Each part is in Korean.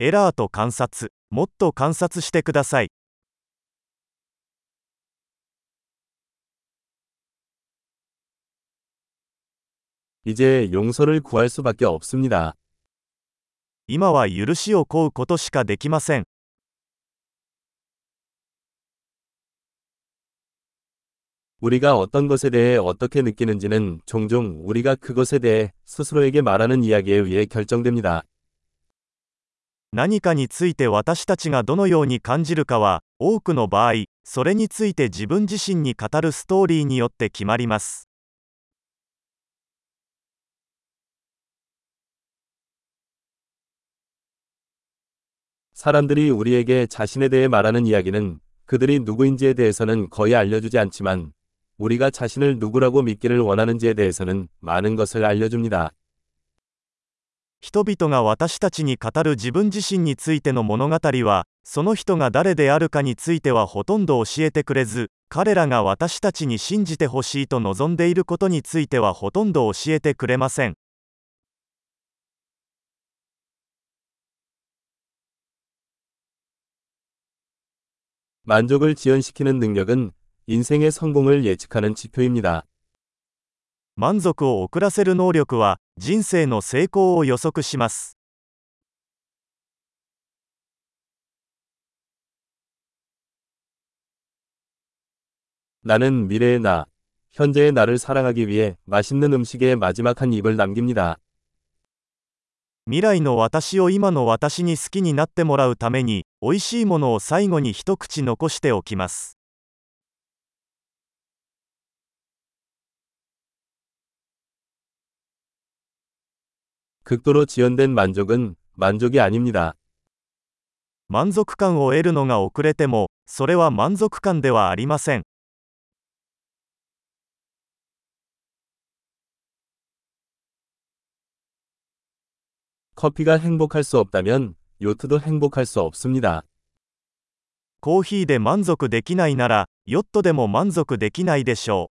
エラーと観察、もっと観察してください。 이제 용서를 구할 수밖에 없습니다. 今は許しを請うことしかできません。 우리가 어떤 것에 대해 어떻게 느끼는지는 종종 우리가 그것에 대해 스스로에게 말하는 이야기에 의해 결정됩니다. 何かについて私たちがどのように感じるかは、多くの場合、それについて自分自身に語るストーリーによって決まります。 사람들이 우리에게 자신에 대해 말하는 이야기는 그들이 누구인지에 대해서는 거의 알려주지 않지만 우리가 자신을 누구라고 믿기를 원하는지에 대해서는 많은 것을 알려줍니다. 人々が私たちに語る自分自身についての物語は、その人が誰であるかについてはほとんど教えてくれず、彼らが私たちに信じてほしいと望んでいることについてはほとんど教えてくれません。 만족을 지연시키는 능력은 인생의 성공을 예측하는 지표입니다. 満足を遅らせる能力は、人生の成功を予測します。 나는 미래의 나, 현재의 나를 사랑하기 위해 맛있는 음식에 마지막 한 입을 남깁니다. 未来の私を今の私に好きになってもらうために、美味しいものを最後に一口残しておきます。 극도로 지연된 만족은 만족이 아닙니다. 満足感を得るのが遅れても、それは満足感ではありません。 커피가 행복할 수 없다면 요트도 행복할 수 없습니다. コーヒーで満足できないなら、ヨットでも満足できないでしょう。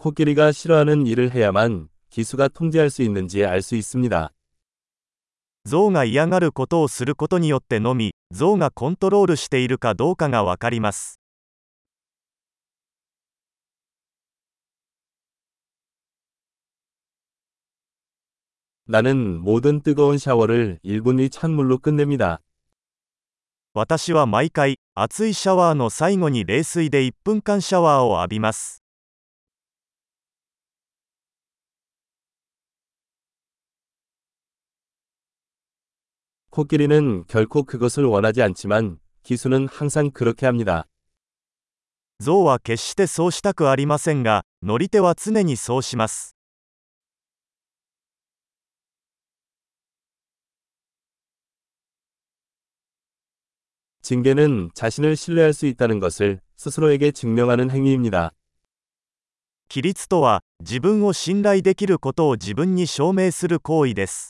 코끼리가 싫어하는 일을 해야만 기수가 통제할 수 있는지 알 수 있습니다. 象が嫌がることをすることによってのみ、象がコントロールしているかどうかがわかります。 나는 모든 뜨거운 샤워를 1분 이 찬물로 끝냅니다. 私は毎回熱いシャワーの最後に冷水で1分間シャワーを浴びます 코끼리는 결코 그것을 원하지 않지만 기수는 항상 그렇게 합니다. 象は決してそうしたくありませんが乗り手は常にそうします 징계는 자신을 신뢰할 수 있다는 것을 스스로에게 증명하는 행위입니다. 規律とは自分を信頼できることを自分に証明する行為です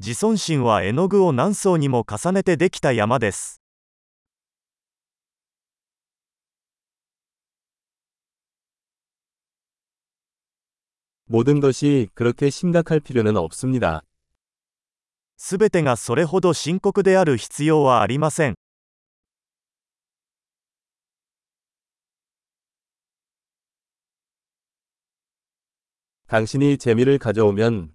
自尊心は絵の具を何層にも重ねてできた山です 모든 것이 그렇게 심각할 필요는 없습니다. すべてがそれほど深刻である必要はありません 당신이 재미를 가져오면